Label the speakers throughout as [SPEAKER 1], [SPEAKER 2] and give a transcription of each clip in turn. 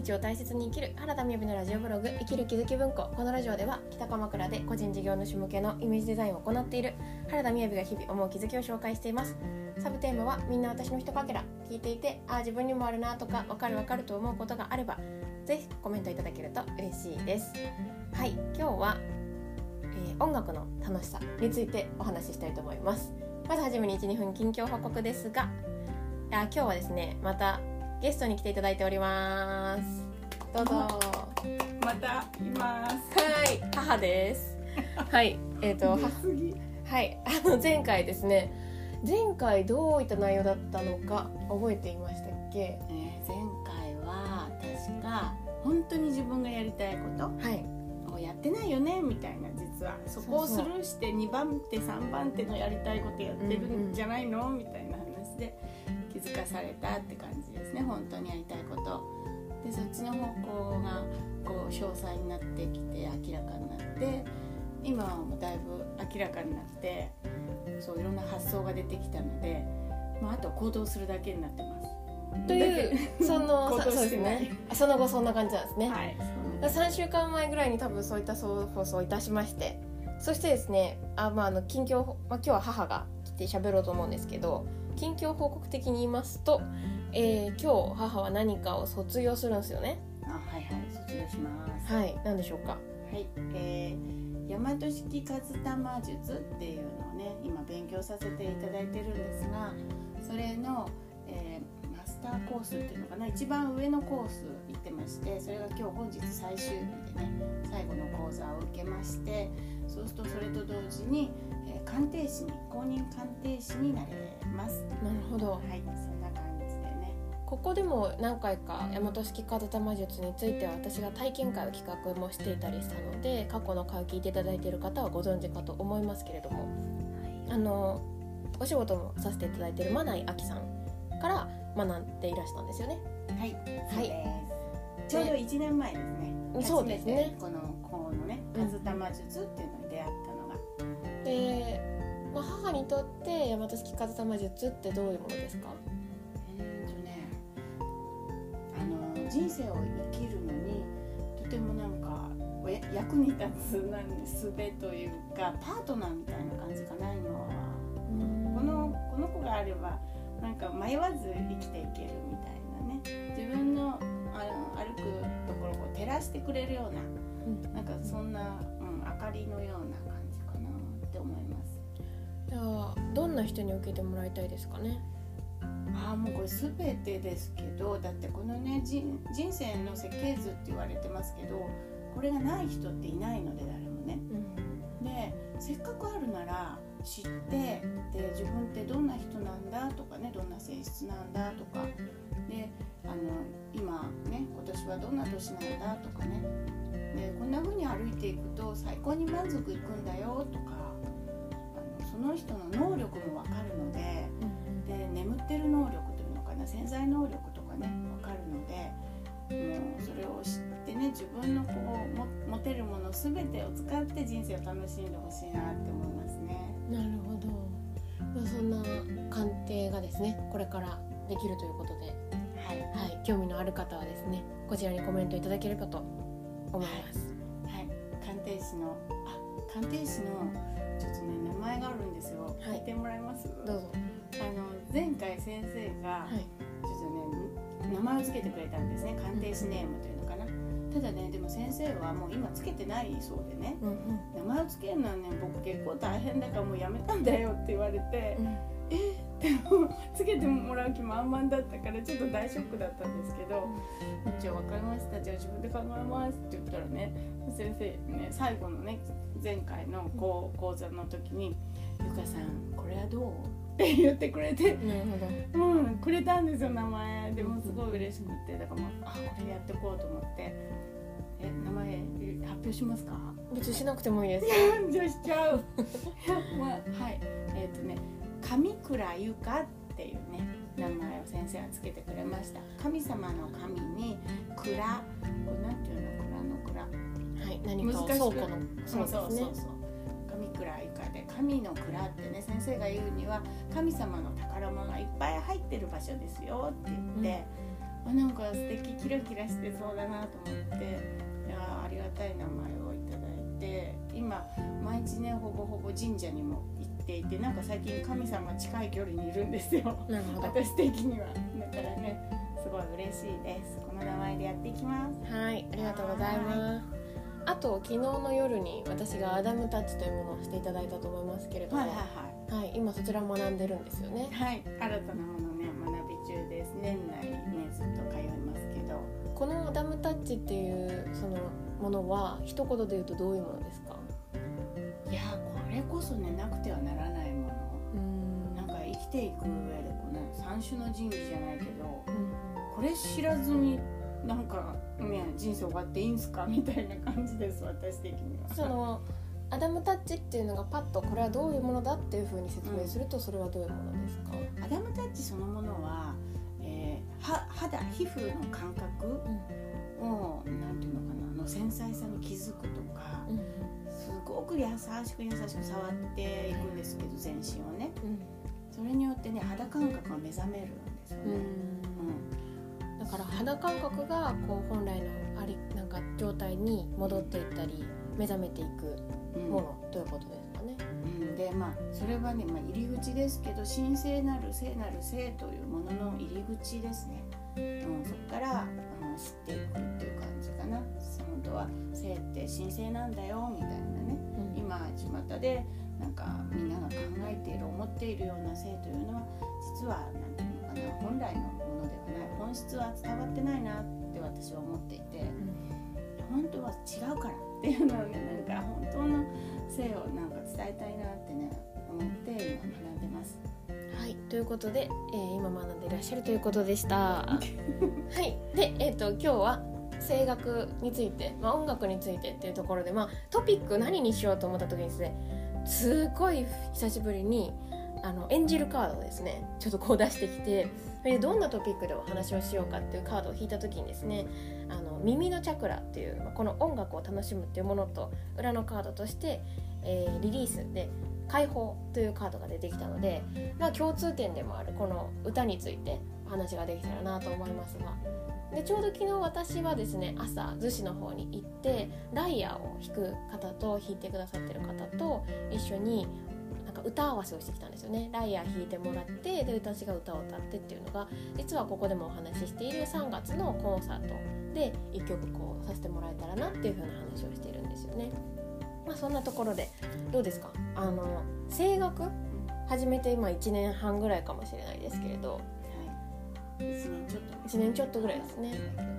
[SPEAKER 1] 日を大切に生きる原田美由のラジオブログ生きる気づき文庫。このラジオでは北鎌倉で個人事業主向けのイメージデザインを行っている原田美由が日々思う気づきを紹介しています。サブテーマはみんな私のひとかけら聞いていてああ自分にもあるなとかわかるわかると思うことがあればぜひコメントいただけると嬉しいです。はい今日は、えー音楽の楽しさについてお話ししたいと思います。まずはじめに12分近況報告ですがあ今日はですねまたゲストに来ていただいております。どうぞ。は
[SPEAKER 2] またいます。
[SPEAKER 1] い母です。はいえっ、とはいあの前回ですね前回どういった内容だったのか覚えていましたっけ？
[SPEAKER 2] えー前回は確か本当に自分がやりたいこ
[SPEAKER 1] はい。
[SPEAKER 2] やってないよねみたいな実は。そこをスルーして2番手3番手のやりたいことやってるんじゃないの、みたいな話で。気づかされたって感じですね。本当にやりたいこと。でそっちの方向がこう詳細になってきて明らかになって今はもうだいぶ明らかになってそういろんな発想が出てきたので、まあ、あと行動するだけになってます。
[SPEAKER 1] というその そうですね。あその後そんな感じなんですね、
[SPEAKER 2] はい、
[SPEAKER 1] 3週間前ぐらいに多分そういったそう放送をいたしましてそしてですねあ、まあ、あの近況、まあ、今日は母が来て喋ろうと思うんですけど近況報告的に言いますと、えー今日母は何かを卒業するんですよね。
[SPEAKER 2] あはいはい卒業します。
[SPEAKER 1] はい何でしょうか？
[SPEAKER 2] はい、えー、大和式和玉術っていうのをね今勉強させていただいてるんですがそれの、えーマスターコースっていうのかな？一番上のコース行ってましてそれが今日本日最終日でね最後の講座を受けましてそうするとそれと同時に、えー鑑定士に公認鑑定士になれます。
[SPEAKER 1] なるほど。
[SPEAKER 2] はいそんな感じでね。
[SPEAKER 1] ここでも何回か大和式風玉術については私が体験会を企画もしていたりしたので過去の回を聞いていただいている方はご存知かと思いますけれどもあのお仕事もさせていただいているマナイアキさんから学んでいらしたんですよね。
[SPEAKER 2] はい、
[SPEAKER 1] はい。
[SPEAKER 2] ちょうど1年前ですね。
[SPEAKER 1] そうですね。
[SPEAKER 2] このこのね、
[SPEAKER 1] うん。
[SPEAKER 2] カズタマ術っていうのに出会った
[SPEAKER 1] で、まあ、母にとって大和式風玉術ってどういうものですか？
[SPEAKER 2] えーとね、あの人生を生きるのにとてもなんか役に立つなん術というかパートナーみたいな感じかな今は。このこの子があればなんか迷わず生きていけるみたいなね。自分のあの歩くところを照らしてくれるような
[SPEAKER 1] うん。
[SPEAKER 2] なんかそんな、うん、明かりのような感じかなって思います。
[SPEAKER 1] じゃあどんな人に受けてもらいたいですかね？
[SPEAKER 2] ああもうこれ全てですけどだってこのね人人生の設計図って言われてますけどこれがない人っていないので誰もね。でせっかくあるなら知ってで自分ってどんな人なんだとかねどんな性質なんだとか。であの今ね今年はどんな年なんだとかね。でこんな風に歩いていくと最高に満足いくんだよとかあのその人の能力も分かるのでで眠ってる能力というのかな潜在能力とかね分かるのでもうそれを知ってね自分のこうも持てるもの全てを使って人生を楽しんでほしいなって思いますね。
[SPEAKER 1] なるほど。まあそんな鑑定がですねこれからできるということで、
[SPEAKER 2] はい。
[SPEAKER 1] はい、興味のある方はですねこちらにコメントいただければと思います、
[SPEAKER 2] はい、鑑定士のあ鑑定士のちょっとね名前があるんですよ。
[SPEAKER 1] はい
[SPEAKER 2] 聞いてもらえます？
[SPEAKER 1] どうぞ
[SPEAKER 2] あの前回先生が
[SPEAKER 1] はい
[SPEAKER 2] ちょっとね名前をつけてくれたんですね。鑑定士ネームというのかな。ただねでも先生はもう今つけてないそうでね。
[SPEAKER 1] うんうん
[SPEAKER 2] 名前をつけるのはね僕結構大変だからもうやめたんだよって言われて、
[SPEAKER 1] うん
[SPEAKER 2] えつけてもらう気満々だったからちょっと大ショックだったんですけど、じゃあ分かりましたじゃあ自分で考えますって言ったらね先生ね最後のね前回の講講座の時に「ゆかさんこれはどう?」って言ってくれて、うん、くれたんですよ名前でもすごい嬉しくってだからもうあこれやってこうと思って「え名前発表しますか?」
[SPEAKER 1] 別にしなくてもいいです
[SPEAKER 2] じゃあしちゃう。まあ、はい。えっ、とね、神倉ゆかっていうね、名前を先生はつけてくれました。神様の神に蔵、これなんていうの蔵の蔵。
[SPEAKER 1] はい何かを
[SPEAKER 2] 難しく
[SPEAKER 1] 倉庫の
[SPEAKER 2] そうそうそうそう。神倉ゆかで神の蔵ってね先生が言うには神様の宝物がいっぱい入ってる場所ですよって言って、あなんか素敵キラキラしてそうだなと思っていやありがたい名前をいただいて今毎日ねほぼほぼ神社にも行っていてなんか最近神様近い距離にいるんですよ。
[SPEAKER 1] なるほど。
[SPEAKER 2] 私的には。だからねすごい嬉しいです。この名前でやっていきます。
[SPEAKER 1] はいありがとうございます。あと昨日の夜に私がアダムタッチというものをしていただいたと思いますけれども、
[SPEAKER 2] はいはいはい。
[SPEAKER 1] はい、今そちらを学んでるんですよね。
[SPEAKER 2] はい、新たなものね学び中です。年内ねずっと通いますけど。
[SPEAKER 1] このアダムタッチっていうそのものは一言で言うとどういうものですか？
[SPEAKER 2] いやこれこそねなくてはならないもの。
[SPEAKER 1] うん。
[SPEAKER 2] なんか生きていく上でこの三種の神器じゃないけど
[SPEAKER 1] うん。
[SPEAKER 2] これ知らずになんかね人生終わっていいんすかみたいな感じです私的には。
[SPEAKER 1] そのアダムタッチっていうのがパッとこれはどういうものだっていうふうに説明するとそれはどういうものですか？
[SPEAKER 2] アダムタッチそのものは、えーは肌皮膚の感覚をなんていうのかなあの繊細さに気づくとか
[SPEAKER 1] うん。
[SPEAKER 2] すごく優しく優しく触っていくんですけど全身をね。
[SPEAKER 1] うん。
[SPEAKER 2] それによってね肌感覚が目覚めるんですよ
[SPEAKER 1] う
[SPEAKER 2] ね。
[SPEAKER 1] ん。だから肌感覚がこう本来のありなんか状態に戻っていったり目覚めていくものということですかね。
[SPEAKER 2] うん。でまあそれはね、まあ、入り口ですけど神聖なる聖なる聖というものの入り口ですね、うん、そこから、うん、知っていくっていう感じかな。本当は聖って神聖なんだよみたいなね。
[SPEAKER 1] うん
[SPEAKER 2] 今巷でなんかみんなが考えている思っているような性というのは実は何て言うのかな本来のものではない本質は伝わってないなって私は思っていて本当は違うからっていうのをねなんか本当の性をなんか伝えたいなってね思って今学んでます。
[SPEAKER 1] はい、ということで、えー今学んでいらっしゃるということでした。はい、で、えっ、と今日は声楽について、まあ、音楽についてっていうところで、まあ、トピック何にしようと思った時にですねすごい久しぶりにあの演じるカードをですねちょっとこう出してきてでどんなトピックでお話をしようかっていうカードを引いた時にですねあの耳のチャクラっていう、まあこの音楽を楽しむっていうものと裏のカードとして、えーリリースで解放というカードが出てきたのでまあ、共通点でもあるこの歌についてお話ができたらなと思いますが。でちょうど昨日私はですね朝逗子の方に行ってライアーを弾く方と弾いてくださってる方と一緒になんか歌合わせをしてきたんですよね。ライアー弾いてもらってで私が歌を歌ってっていうのが実はここでもお話ししている3月のコンサートで1曲こうさせてもらえたらなっていう風な話をしているんですよね。まあ、そんなところでどうですか？あの声楽？始めて今1年半ぐらいかもしれないですけれど。
[SPEAKER 2] はい、一年ちょっと
[SPEAKER 1] 一年ちょっとぐらいですね。
[SPEAKER 2] はい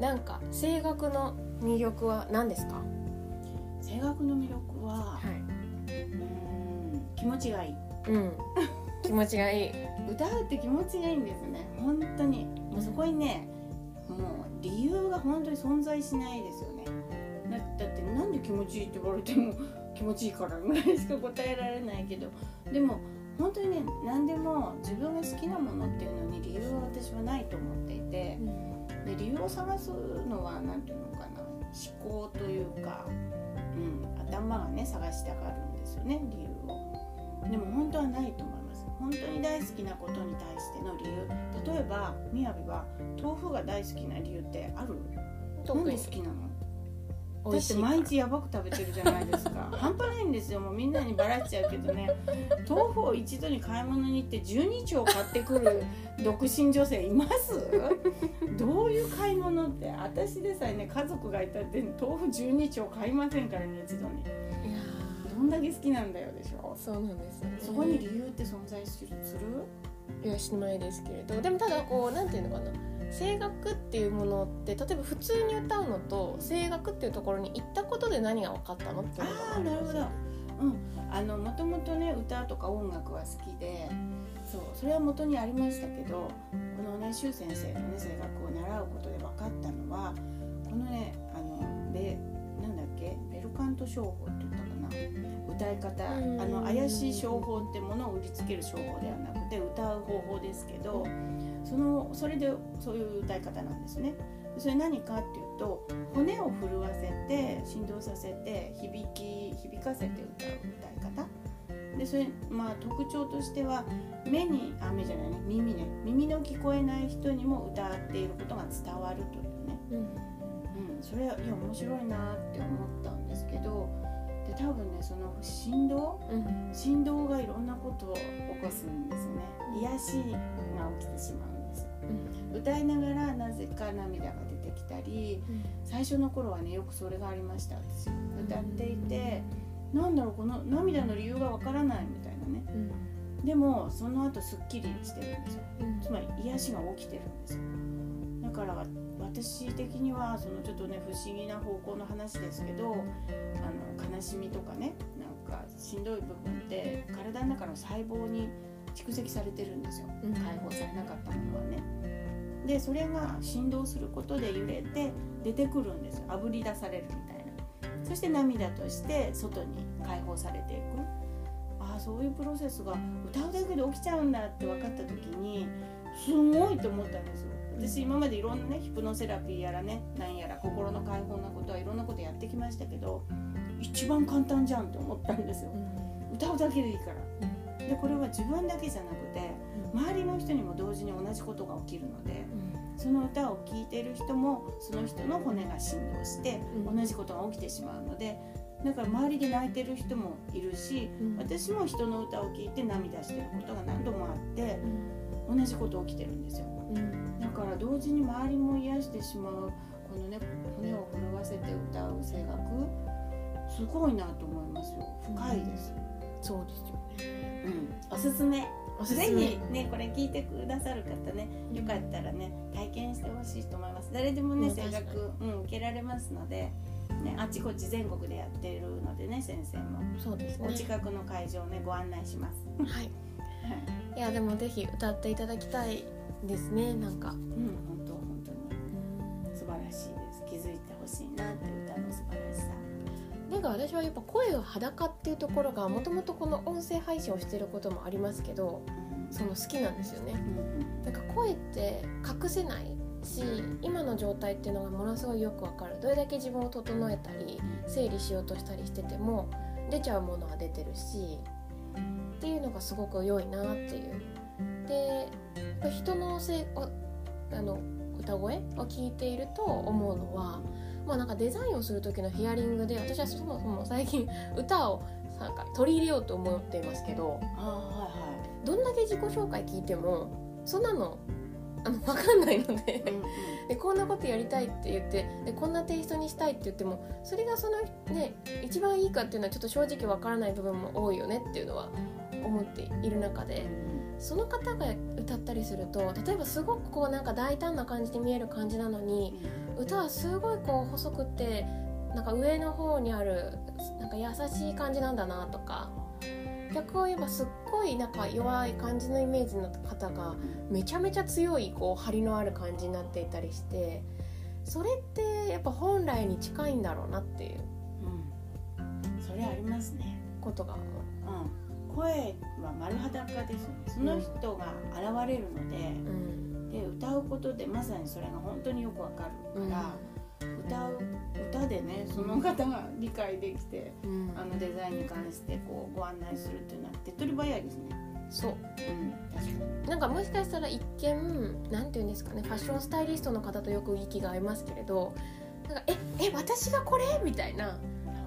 [SPEAKER 1] なんか声楽の魅力は何ですか、
[SPEAKER 2] 声楽の魅力は、
[SPEAKER 1] い。う
[SPEAKER 2] ーん気持ちがいい。
[SPEAKER 1] うん、気持ちがいい、
[SPEAKER 2] 歌うって気持ちがいいんですよね。本当に。もうそこにねもう理由が本当に存在しないですよね。だだってなんで気持ちいいって言われても気持ちいいからぐらいしか答えられないけど。でも本当にね何でも自分が好きなものっていうのに理由は私はないと思っていてで理由を探すのは何ていうのかな思考というか、うん、頭がね探したがるんですよね理由を。でも本当はないと思います。本当に大好きなことに対しての理由。例えばみやびは豆腐が大好きな理由ってある？なん
[SPEAKER 1] 特に
[SPEAKER 2] で好きなの？だって毎日やばく食べてるじゃないですか。半端ないんですよ。もうみんなにバラしちゃうけどね。豆腐を一度に買い物に行って12丁買ってくる独身女性います？どういう買い物って私でさえね家族がいたって豆腐12丁買いませんからね一度に。
[SPEAKER 1] いや
[SPEAKER 2] どんだけ好きなんだよでしょ？
[SPEAKER 1] ーそうなんですよね。
[SPEAKER 2] そこに理由って存在する？する
[SPEAKER 1] いやしないですけれど。でもただこうなんていうのかな声楽っていうものって例えば普通に歌うのと声楽っていうところに行ったことで何が分かったのっていうのが
[SPEAKER 2] ああなるほど。うん。あのもともとね歌とか音楽は好きでそうそれは元にありましたけどこのね周先生のね声楽を習うことで分かったのはこのねあのベなんだっけベルカント商法って言ったかな。歌い方
[SPEAKER 1] うん。
[SPEAKER 2] あの怪しい商法ってものを売りつける商法ではなくて歌う方法ですけどそのそれでそういう歌い方なんですね。それ何かっていうと骨を震わせて振動させて響き響かせて歌う歌い方。でそれまあ特徴としては目にあ目じゃないね。耳ね。耳の聞こえない人にも歌っていることが伝わるというね、
[SPEAKER 1] うん。
[SPEAKER 2] うん、それいや面白いなって思ったんですけどで多分ねその振動
[SPEAKER 1] うん。
[SPEAKER 2] 振動がいろんなことを起こすんですね。癒しが起きてしまうん。ですよ歌いながらなぜか涙が出てきたり最初の頃はねよくそれがありました私。歌っていてなんだろうこの涙の理由がわからないみたいなね。
[SPEAKER 1] うん。
[SPEAKER 2] でもその後すっきりしてるんですよ。
[SPEAKER 1] うん。
[SPEAKER 2] つまり癒しが起きてるんですよ。だから私的にはそのちょっとね不思議な方向の話ですけどあの悲しみとかねなんかしんどい部分って体の中の細胞に蓄積されてるんですよ。
[SPEAKER 1] うん。
[SPEAKER 2] 解放されなかったものはね。でそれが振動することで揺れて出てくるんですよ。あぶり出されるみたいな。そして涙として外に解放されていく。ああそういうプロセスが歌うだけで起きちゃうんだって分かった時にすごいと思ったんですよ。私今までいろんなねヒプノセラピーやらねなんやら心の解放なことはいろんなことやってきましたけど一番簡単じゃんって思ったんですよ。歌うだけでいいからでこれは自分だけじゃなくて周りの人にも同時に同じことが起きるのでその歌を聴いている人もその人の骨が振動して
[SPEAKER 1] うん。
[SPEAKER 2] 同じことが起きてしまうのでだから周りで泣いてる人もいるし
[SPEAKER 1] うん。
[SPEAKER 2] 私も人の歌を聴いて涙してることが何度もあって同じこと起きてるんですよ。
[SPEAKER 1] うん。
[SPEAKER 2] だから同時に周りも癒してしまうこのね骨を震わせて歌う声楽すごいなと思いますよ。深いです、
[SPEAKER 1] そうですよ。ね
[SPEAKER 2] うん、おすすめ。
[SPEAKER 1] おすすめ。
[SPEAKER 2] ぜひねこれ聞いてくださる方ねよかったらね体験してほしいと思います。誰でもね
[SPEAKER 1] うん
[SPEAKER 2] 声楽、うん、受けられますので、ね、あちこち全国でやってるのでね先生も。
[SPEAKER 1] そうですね。
[SPEAKER 2] お近くの会場をねご案内します、
[SPEAKER 1] はい。いやでもぜひ歌っていただきたいですねなんか。
[SPEAKER 2] うん本当本当に。素晴らしいです。気づいてほしいなって歌の素晴らしさ
[SPEAKER 1] なんか私はやっぱ声が裸っていうところがもともとこの音声配信をしてることもありますけど
[SPEAKER 2] うん
[SPEAKER 1] その好きなんですよね。
[SPEAKER 2] うん
[SPEAKER 1] なんか声って隠せないし今の状態っていうのがものすごいよくわかる。どれだけ自分を整えたり整理しようとしたりしてても出ちゃうものは出てるしっていうのがすごく良いなっていう。で人のせいああの歌声を聞いていると思うのはまあなんかデザインをする時のヒアリングで私はそもそも最近歌をなんか取り入れようと思っていますけど
[SPEAKER 2] はいはい。
[SPEAKER 1] どんだけ自己紹介聞いてもそんなのあの分かんないので でこんなことやりたいって言ってでこんなテイストにしたいって言ってもそれがそのね一番いいかっていうのはちょっと正直分からない部分も多いよねっていうのは思っている中でその方が歌ったりすると例えばすごくこうなんか大胆な感じで見える感じなのに歌はすごいこう細くってなんか上の方にあるなんか優しい感じなんだなとか逆を言えばすっごいなんか弱い感じのイメージの方がめちゃめちゃ強いこう張りのある感じになっていたりしてそれってやっぱ本来に近いんだろうなっていう
[SPEAKER 2] うん。それありますね。
[SPEAKER 1] ことが。思う。
[SPEAKER 2] うん、声は丸裸です。よねその人が現れるので,、
[SPEAKER 1] うん
[SPEAKER 2] で歌うことでまさにそれが本当によくわかるから、歌う歌でねその方が理解できて
[SPEAKER 1] うん。
[SPEAKER 2] あのデザインに関してこうご案内するっていうのは手っ取り早いですね。
[SPEAKER 1] そう。
[SPEAKER 2] うん、確かに。
[SPEAKER 1] なんかもしかしたら一見なんていうんですかねファッションスタイリストの方とよく息が合いますけれどなんかええ私がこれ？みたいな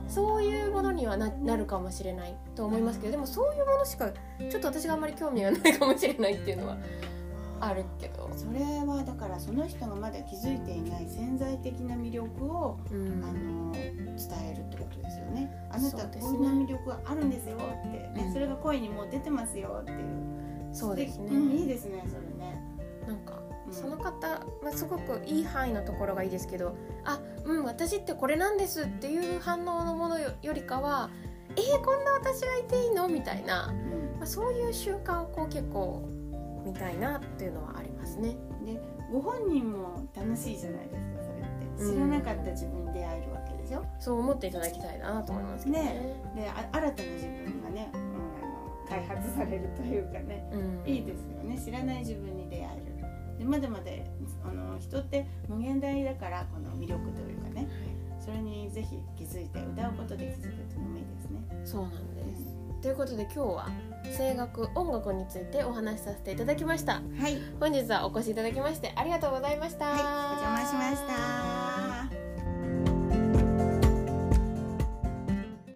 [SPEAKER 1] そういうものにはななるかもしれないと思いますけどでもそういうものしかちょっと私があんまり興味がないかもしれないっていうのはあるけど、
[SPEAKER 2] それはだからその人がまだ気づいていない潜在的な魅力を
[SPEAKER 1] うん。
[SPEAKER 2] あの伝えるってことですよね。あなたこんな魅力があるんですよってね、
[SPEAKER 1] うん。
[SPEAKER 2] それが声にもう出てますよっていう。
[SPEAKER 1] そうですね、
[SPEAKER 2] んいいですねそれね。
[SPEAKER 1] なんか
[SPEAKER 2] うん。
[SPEAKER 1] その方、まあ、すごくいい範囲のところがいいですけどあうん私ってこれなんですっていう反応のものよよりかはえー、こんな私がいていいの？みたいな、
[SPEAKER 2] うん。
[SPEAKER 1] まあ、そういう瞬間をこう結構見たいなっていうのはありますね。
[SPEAKER 2] でご本人も楽しいじゃないですかそれって知らなかった自分に出会えるわけでしょ？
[SPEAKER 1] そう思っていただきたいなと思いますけどね。
[SPEAKER 2] ねであ新たな自分がね、うん、あの開発されるというかね
[SPEAKER 1] うん、
[SPEAKER 2] いいですよね知らない自分に出会える。でまだまだあの人って無限大だからこの魅力というかねそれにぜひ気づいて歌うことで気づくっていうのもいいですね。
[SPEAKER 1] そうなんです。ということで今日は声楽音楽についてお話しさせていただきました、
[SPEAKER 2] はい、
[SPEAKER 1] 本日はお越しいただきましてありがとうございました、
[SPEAKER 2] はい、お邪魔しました。